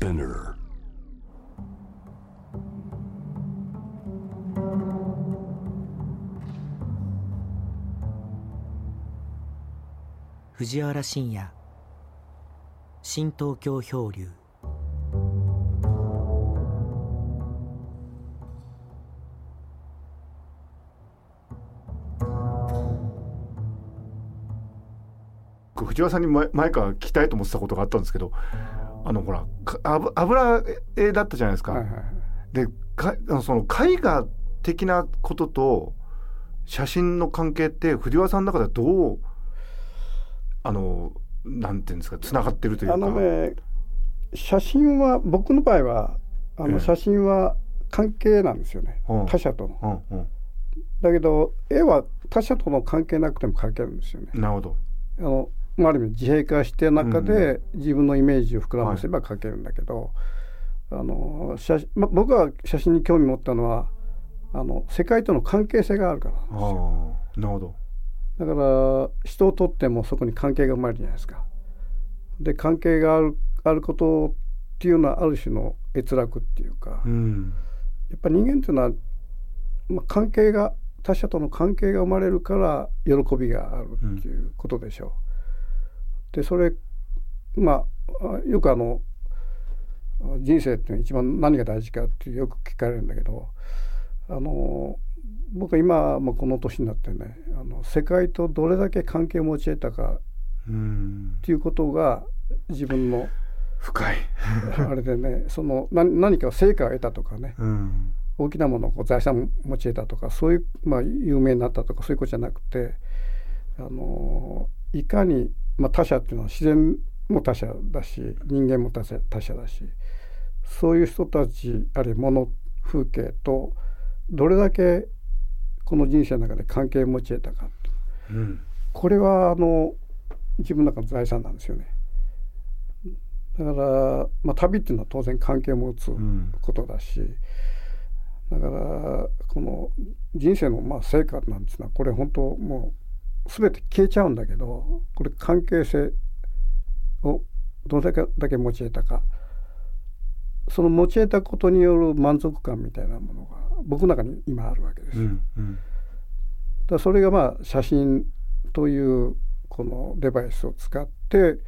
Spinner. 藤原信也新東京漂流藤原さんに前前から聞きたいと思ってたことがあったんですけどあのほらか油油絵だったじゃないですか。はいはいはいでかその絵画的なことと写真の関係って藤原さんの中ではどうあのなんていうんですかつながってるというか。あのね写真は僕の場合はあええの写真は関係なんですよね、うん他者との。うんだけど絵は他者との関係なくても描けるんですよね。うん、なるほど。あのまあある意味自閉化して中で自分のイメージを膨らませば描けるんだけど、あの写真ま僕が写真に興味持ったのはあの世界との関係性があるからなんですよ。なるほど。だから人をとってもそこに関係が生まれるじゃないですか。で関係があるあることっていうのはある種の閲楽っていうか、うんやっぱり人間っていうのは、まあ、関係が他者との関係が生まれるから喜びがあるっていうことでしょう。でそれまああよくあの人生って一番何が大事かってよく聞かれるんだけどあの僕は今もこの年になってねあの世界とどれだけ関係を持ち得たかうんっていうことが自分の深い。あれでねその何何か成果を得たとかねうん大きなものをこう財産を持ち得たとかそういう、まあ、有名になったとかそういうことじゃなくてあのいかに、まあ、他者っていうのは自然も他者だし人間も他者他者だしそういう人たちあるいは物風景とどれだけこの人生の中で関係を持ち得たか。うん。これはあの自分の中の財産なんですよね。だから、まあ、旅っていうのは当然関係を持つうん。ことだし、だからこの人生のまあ成果なんていうのはこれ本当もう全て消えちゃうんだけどこれ関係性をどれだけだけ持ち得たかその持ち得たことによる満足感みたいなものが僕の中に今あるわけですよ。うんうんだそれがまあ写真というこのデバイスを使って、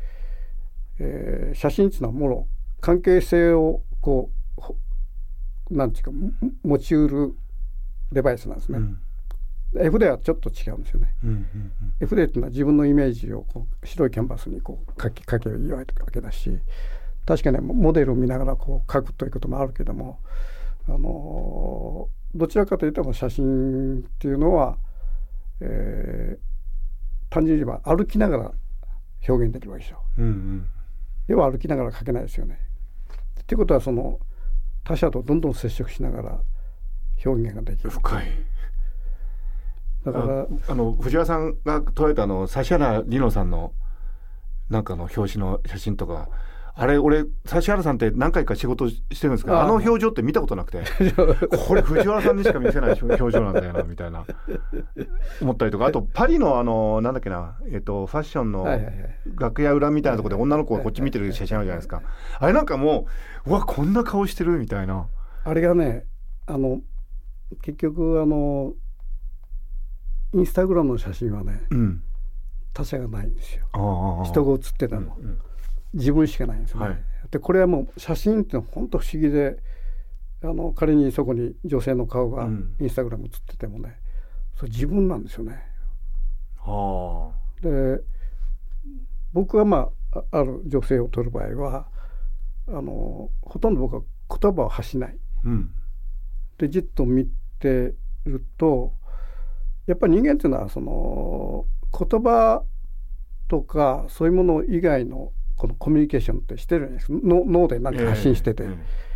えー写真っていうのはもろ関係性をこうほなんていうかも持ちうるデバイスなんですね。うん絵筆はちょっと違うんですよね。絵筆っていうのは自分のイメージをこう白いキャンバスにこう描き描けるわけだし確かにモデルを見ながらこう描くということもあるけども、あのーどちらかというと写真っていうのは、えー単純に言えば歩きながら表現できるわけですよ。うんうん絵は歩きながら描けないですよね。っていうことはその他者とどんどん接触しながら表現ができる。深い。だからあの藤原さんが撮られたあの指原莉乃さんのなんかの表紙の写真とかあれ俺指原さんって何回か仕事してるんですけどあの表情って見たことなくて これ藤原さんにしか見せない表 情なんだよなみたいな思ったりとか。あとパリのあのなんだっけな、えっとファッションの楽屋裏みたいなところで女の子がこっち見てる写真あるじゃないですか。あれなんかもううわこんな顔してるみたいな。あれがねあの結局あのインスタグラムの写真はねうん。他者がないんですよ。人が写ってたの、うん自分しかないんですよね、はい。でこれはもう写真って本当不思議であの仮にそこに女性の顔がうん。インスタグラム写っててもね、それ自分なんですよね。はで僕はまああある女性を撮る場合はあのほとんど僕は言葉を発しない。あうん。でじっと見てるとやっぱり人間っていうのはその言葉とかそういうもの以外のこのコミュニケーションってしてるんですの脳で何か発信してて、ええ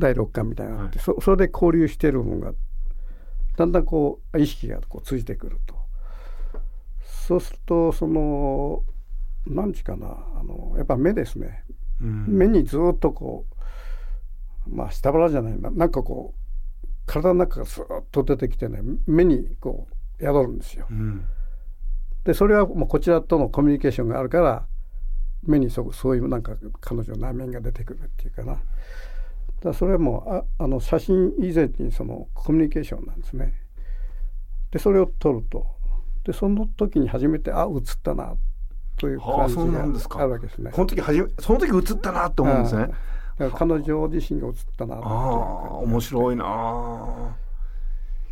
第六感みたいなのって、はそそれで交流してるものがだんだんこう意識がこう通じてくると。そうするとその何時かなあのやっぱ目ですね。うん。目にずっとこうまあ下腹じゃないななんかこう体の中がスーッと出てきてね目にこう宿るんですよ。うんでそれはもうこちらとのコミュニケーションがあるから目にそそういうなんか彼女の内面が出てくるっていうかなだそれはもうああの写真以前にそのコミュニケーションなんですねでそれを撮るとでその時に初めてあ映ったなという感じがあるわけですね。この時初めその時映ったなと思うんですね。彼女自身が映ったなああ面白いな。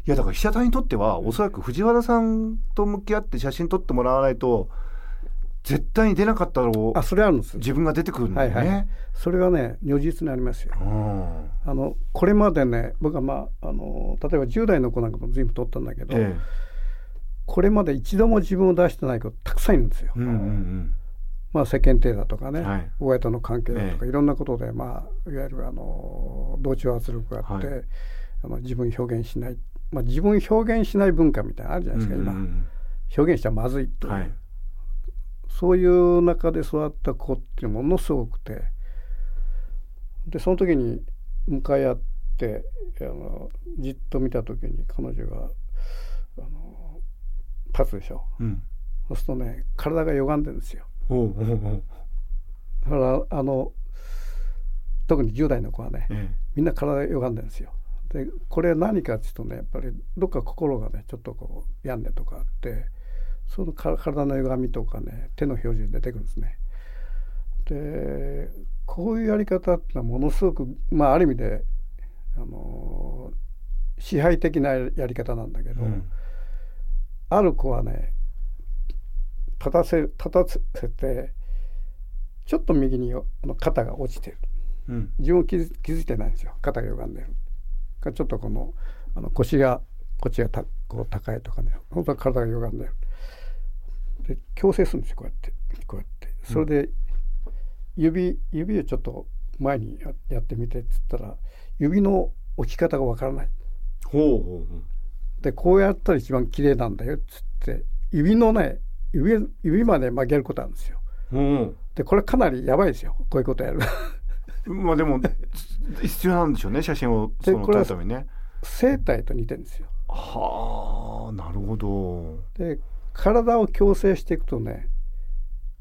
いやだから被写体にとってはおそらく藤原さんと向き合って写真撮ってもらわないと絶対に出なかったろうあそれあるんです自分が出てくるんだよね、はいはい、それはね如実にありますよ、あのこれまでね僕はまああの例えば10代の子なんかも随分撮ったんだけど、ええ、これまで一度も自分を出してない子たくさんいるんですよ。うんうんうん。まあ、世間体だとかね、はい、親との関係だとか、いろんなことで、まあ、いわゆるあの同調圧力があって、はい、あの自分表現しない、まあ、自分表現しない文化みたいなのあるじゃないですか、今。表現しちゃまずいという、はい、そういう中で育った子っていうものすごくて。でその時に向かい合ってあのじっと見た時に彼女があの立つでしょ、うん、そうするとね体が歪んでるんですよ。だからあの特に10代の子はね、ええ、みんな体が歪んでるんですよ。でこれ何かっていうとねやっぱりどっか心がねちょっとこう病んでとかあってその体の歪みとかね手の表情に出てくるんですね。でこういうやり方ってのはものすごくまあある意味であの支配的なやり方なんだけど、うん。ある子はね立たせ立たせてちょっと右にの肩が落ちてる、うん、自分気づ気づいてないんですよ。肩が歪んでるちょっとこのあの腰がこっちがたこう高いとかね本当は体が歪んでるで矯正するんですよこうやって。こうやって。それで指指をちょっと前にやってみてっつったら指の置き方がわからない。ほうほうほう。でこうやったら一番綺麗なんだよっつって指のね指指まで曲げることあるんですよ。うん、でこれかなりやばいですよ。こういうことやる。まあでも 必要なんでしょうね写真をその撮るためにね。生体と似てるんですよ。はあなるほど。で体を矯正していくとね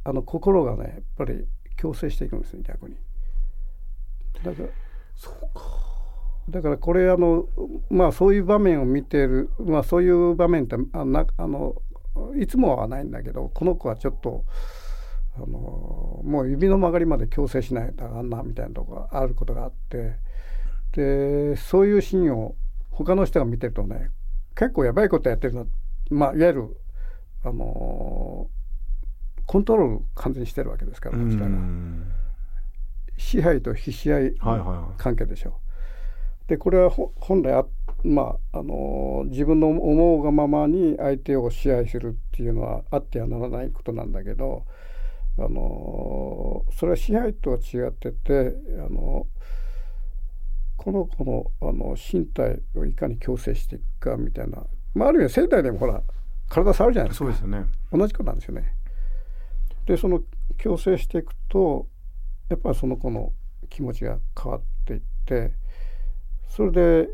あの心がねやっぱり矯正していくんですね逆に。だからそうか。だからこれあのまあそういう場面を見てるまあそういう場面ってあなあのいつもはないんだけどこの子はちょっとあのもう指の曲がりまで矯正しないとあかんなみたいなとこがあることがあってでそういうシーンを他の人が見てるとね結構やばいことやってるのまあいわゆるあのコントロール完全にしてるわけですからこちらが。支配と非支配関係でしょう。はいはいでこれは本来あ、まああの自分の思うがままに相手を支配するっていうのはあってはならないことなんだけど、あのそれは支配とは違ってて、あのこの子のあの身体をいかに矯正していくかみたいな、まあ、ある意味生体でもほら体触るじゃないですかそうですよね同じことなんですよね。でその矯正していくとやっぱりその子の気持ちが変わっていって。それで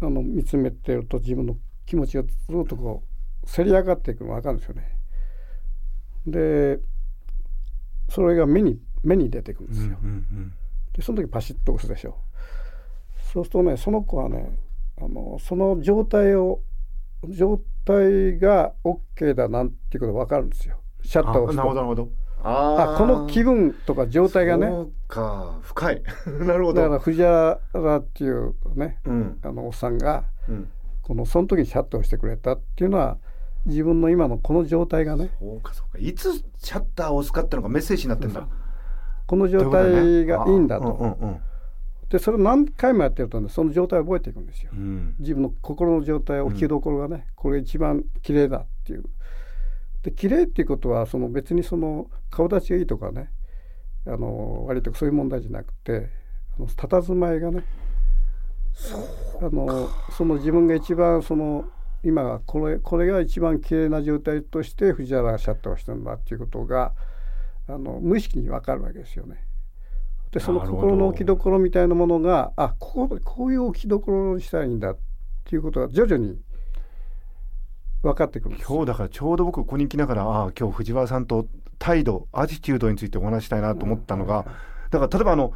あの見つめてると自分の気持ちがずっとこうせり上がっていくのが分かるんですよね。でそれが目に目に出てくるんですよ。うんうんうん、でその時パシッと押すでしょう。そうするとねその子はねあのその状態を状態が OK だなんていうことが分かるんですよ。シャッターを押すと。なるほどなるほど。あこの気分とか状態がねそうか深い なるほどだから藤原っていうね、うん、あのおっさんが、うん、このその時にシャッターをしてくれたっていうのは自分の今のこの状態がね。そうかそうか。いつシャッターを押すかっていうのがメッセージになってんだ。この状態がいいんだと。うんうんうん。でそれを何回もやってるとねその状態を覚えていくんですよ、うん、自分の心の状態置きどころがね、うん、これが一番綺麗だっていう。で綺麗っていうことはその別にその顔立ちがいいとかねあの割とそういう問題じゃなくてあの佇まいがねあのその自分が一番その今これこれが一番綺麗な状態として藤原がシャッターをしたんだっていうことがあの無意識に分かるわけですよね。でその心の置きどころみたいなものがあこここういう置きどころにしたいんだっていうことが徐々に分かってくる今日だからちょうど僕ここに来ながらああ今日藤原さんと態度アティチュードについてお話したいなと思ったのが、だから例えばあの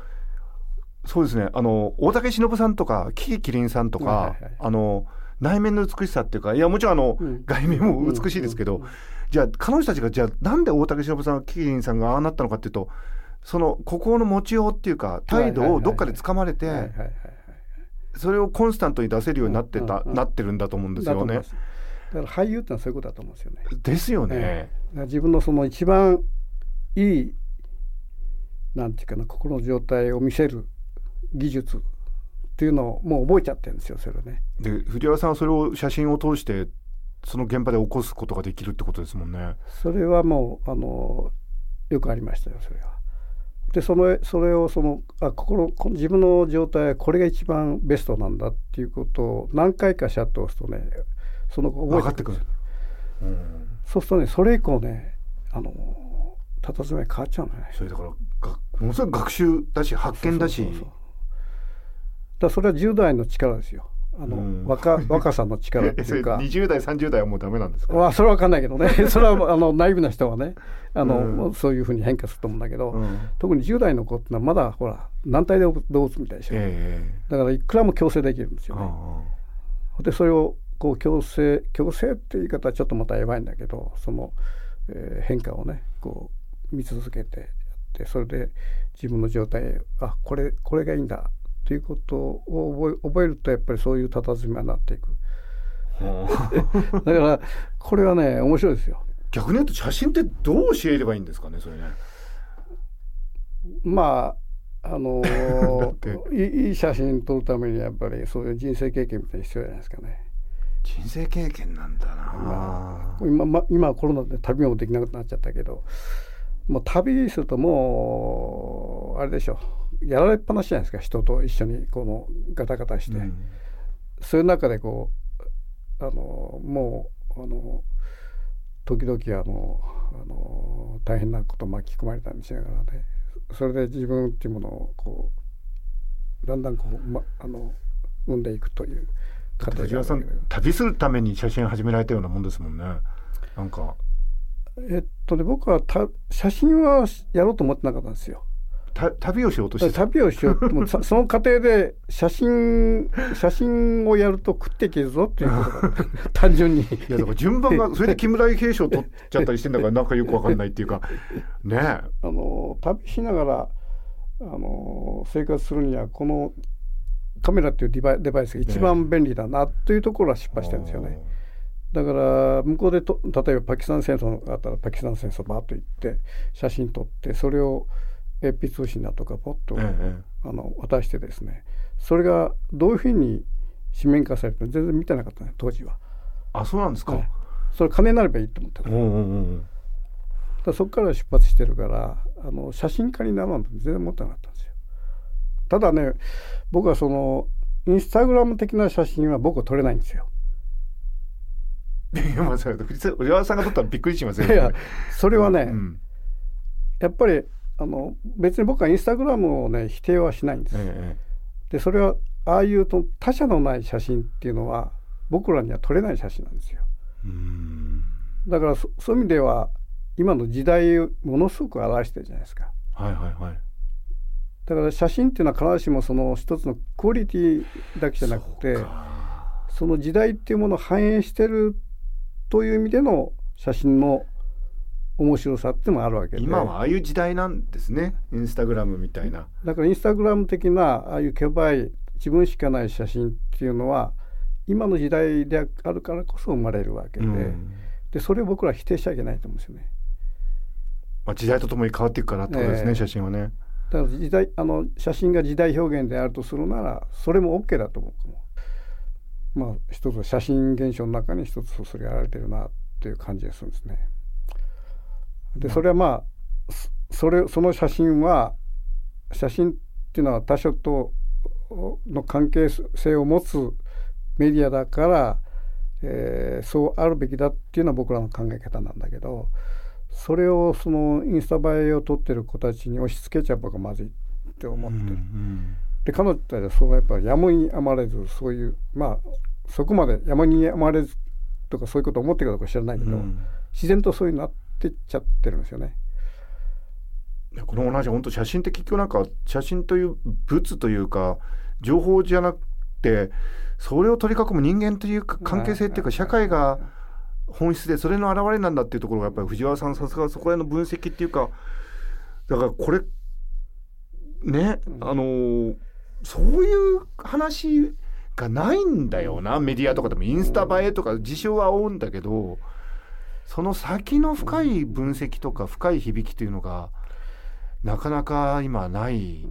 そうですねあの大竹しのぶさんとかキキキリンさんとか、はいはいはい。あの内面の美しさっていうかいやもちろんあの、うん。外面も美しいですけど、うんうんじゃあ彼女たちがじゃあなんで大竹しのぶさんキキキリンさんがああなったのかっていうとその心の持ちようっていうか態度をどっかで掴まれて、それをコンスタントに出せるようになってた、なってるんだと思うんですよね。だから俳優ってのはそういうことだと思うんですよね。ですよね。え自分のその一番いいなんていうかな心の状態を見せる技術っていうのをもう覚えちゃってるんですよそれね。で藤原さんはそれを写真を通してその現場で起こすことができるってことですもんね。それはもうあのよくありましたよそれは。でそのそれをそのあ心こ自分の状態はこれが一番ベストなんだっていうことを何回かシャットを押すとねその子分かってくる覚えてくるんですよ。そうするとねそれ以降ねあの佇まい変わっちゃうのね。それだからがものすごい学習だし発見だしだそれは10代の力ですよ。あの、うん。若若さの力っていうか。20代30代はもうダメなんですか、まあそれは分かんないけどね。それはあのナイブな人はねあの、うん。そういうふうに変化すると思うんだけど、うん。特に10代の子ってのはまだほら軟体動物みたいでしょ、えだからいくらも強制できるんですえよね。あでそれをこう強制強制っていう言い方はちょっとまたやばいんだけどその、えー変化をねこう見続けてやってそれで自分の状態あこれこれがいいんだということを覚え覚えるとやっぱりそういう佇まいになっていくあ だからこれはね面白いですよ。逆に言うと写真ってどう教えればいいんですかねそれね。まああの いい写真撮るためにやっぱりそういう人生経験みたいに必要じゃないですかね。人生経験なんだな。今,、ま、今はコロナで旅もできなくなっちゃったけどもう旅するともうあれでしょやられっぱなしじゃないですか人と一緒にこのガタガタして、うんそういう中でこうあのもうあの時々あのあの大変なこと巻き込まれたりしながらねそれで自分っていうものをこうだんだんこう、ま、あの生んでいくという過程藤原さん旅するために写真始められたようなもんですもんね。なんかえっとね僕はた写真はやろうと思ってなかったんですよ。た旅をしようとしてた？旅をしようと思ってさその過程で写真写真をやると食っていけるぞっていう 単純に。いやだから順番が それで木村平賞取っちゃったりしてんだからなんかよくわかんないっていうかねえあの旅しながらあの生活するにはこのカメラっていうデバイデバイスが一番便利だなというところは失敗してるんですよね。だから向こうでと例えばパキスタン戦争があったらパキスタン戦争バーッと行って写真撮ってそれを AP 通信だとかポッと、ええあの渡してですねそれがどういうふうに紙面化されて全然見てなかったね当時は。あそうなんですか。はいそれ金になればいいと思ったからうんうんうんだそこから出発してるからあの写真家にならんと全然思ってなかったんですよ。ただね僕はそのインスタグラム的な写真は僕は撮れないんですよ。いやまあそれさんが撮ったらびっくりしますよいやいやそれはね、うんやっぱりあの別に僕はインスタグラムをね否定はしないんです。えでそれはああいうと他者のない写真っていうのは僕らには撮れない写真なんですよ。えうんだからそそういう意味では今の時代をものすごく表してるじゃないですか。はいはいはい。だから写真っていうのは必ずしもその一つのクオリティだけじゃなくてその時代っていうものを反映してるという意味での写真の面白さってもあるわけで今はああいう時代なんですねインスタグラムみたいな。だからインスタグラム的なああいうけばい自分しかない写真っていうのは今の時代であるからこそ生まれるわけで,、うんでそれを僕らは否定しちゃいけないと思うんですよね。まあ、時代とともに変わっていくからってことですね、ええ写真はね。だから時代あの写真が時代表現であるとするならそれも OK だと思う。まあ一つ写真現象の中に一つそれやられてるなっていう感じがするんですね。でそれはまあそそれその写真は写真っていうのは他者との関係性を持つメディアだから、えーそうあるべきだっていうのは僕らの考え方なんだけどそれをそのインスタ映えを撮ってる子たちに押し付けちゃう僕はまずいって思ってる。うんで彼女たちはそうやっぱりやむにあまれずそういうまあそこまでやむにあまれずとかそういうことを思ってるかどうか知らないけど、うん自然とそういうになってっちゃってるんですよね。この同じ本当写真って結局なんか写真という物というか情報じゃなくてそれを取り囲む人間というか関係性っていうか社会が本質でそれの表れなんだっていうところがやっぱり藤原さんさすがそこへの分析っていうかだからこれねあのそういう話がないんだよな。メディアとかでもインスタ映えとか事象は多いんだけどその先の深い分析とか深い響きというのがなかなか今ない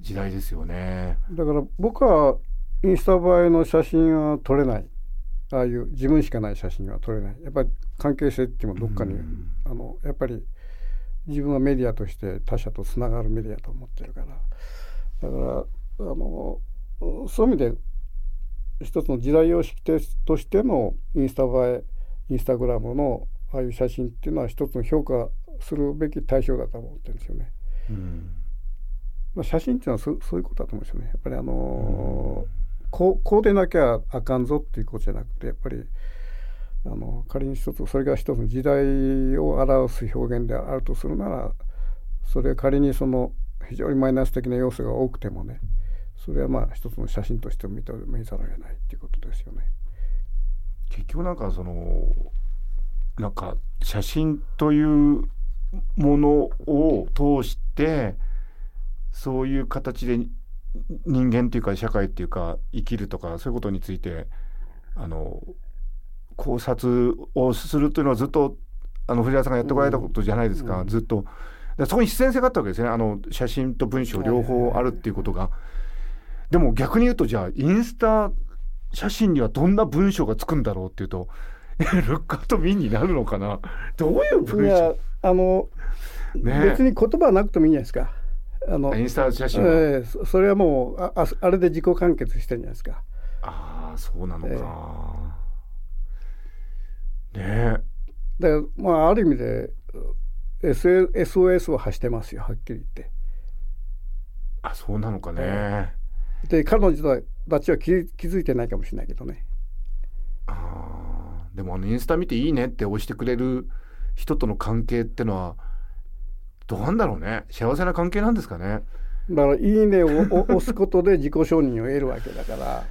時代ですよね。だから僕はインスタ映えの写真は撮れない。ああいう自分しかない写真は撮れない。やっぱり関係性っていうのもどっかに、あのやっぱり自分はメディアとして他者とつながるメディアと思ってるから。だからあのそういう意味で一つの時代様式としてのインスタ映えインスタグラムのああいう写真っていうのは一つの評価するべき対象だと思ってるんですよね。うんまあ、写真っていうのはそそういうことだと思うんですよね。やっぱりあのー、こうこうでなきゃあかんぞっていうことじゃなくてやっぱりあの仮に一つそれが一つの時代を表す表現であるとするならそれ仮にその非常にマイナス的な要素が多くてもねそれはまあ一つの写真として認めざるを得ないっていうことですよね。結局なんかそのなんか写真というものを通してそういう形で人間っていうか社会っていうか生きるとかそういうことについてあの考察をするというのはずっとあの藤原さんがやってこられたことじゃないですか、うん、ずっと。そこに必然性があったわけですねあの写真と文章両方あるっていうことが。でも逆に言うとじゃあインスタ写真にはどんな文章がつくんだろうっていうと ルックアウトミンになるのかな？どういう文章？あの、ね、別に言葉なくてもいいんじゃないですか。あのインスタ写真は、えー、それはもうああれで自己完結してるんじゃないですか。ああそうなのか。えー、ねだからまあある意味で SOS を発してますよはっきり言って。あそうなのかね。で彼女たちは気気づいてないかもしれないけどね。あでもあのインスタ見ていいねって押してくれる人との関係ってのはどうなんだろうね幸せな関係なんですかね。だから「いいね」を押すことで自己承認を得るわけだから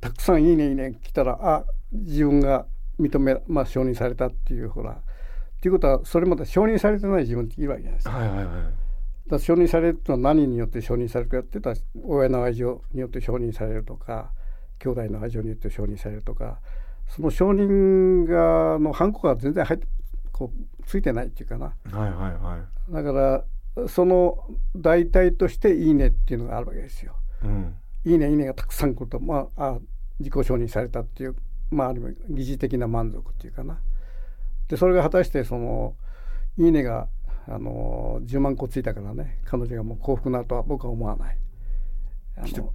たくさん「いいねいいね」来たらあ自分が認め、まあ、承認されたっていうほらっていうことはそれまで承認されてない自分っているわけじゃないですか。はいはいはいだ承認されるとは何によって承認されるかって言ったら親の愛情によって承認されるとか兄弟の愛情によって承認されるとかその承認がのハンコが全然入ってこうついてないっていうかな、はいはいはい、だからその代替として「いいね」っていうのがあるわけですよ。うん、いいねいいねがたくさん来ると、まあ、あ自己承認されたっていうまあある意味疑似的な満足っていうかな。でそれが果たしてその「いいね」があの10万個ついたからね彼女がもう幸福なとは僕は思わない。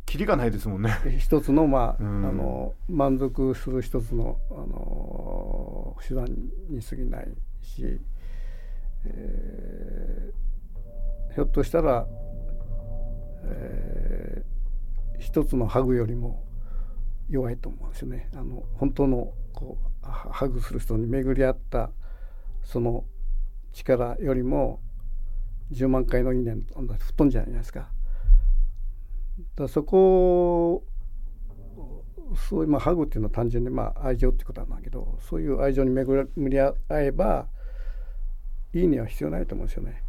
きりがないですもんね。一つのまあ、うん、あの満足する一つのあの手段に過ぎないし、えー、ひょっとしたら、えー、一つのハグよりも弱いと思うんですよね。あの本当のこうハグする人に巡り合ったその力よりも10万回の因縁吹っ飛んじゃないですか。だそこそういうまあハグっていうのは単純にまあ愛情ってことなんだけどそういう愛情に巡り合えばいいには必要ないと思うんですよね。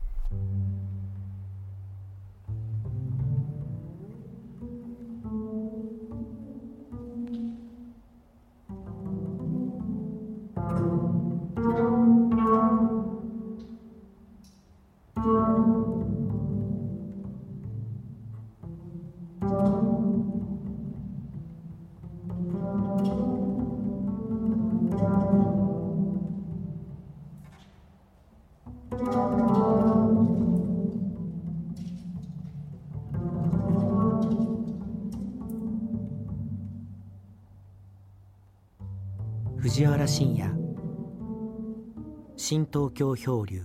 原信也。新東京漂流。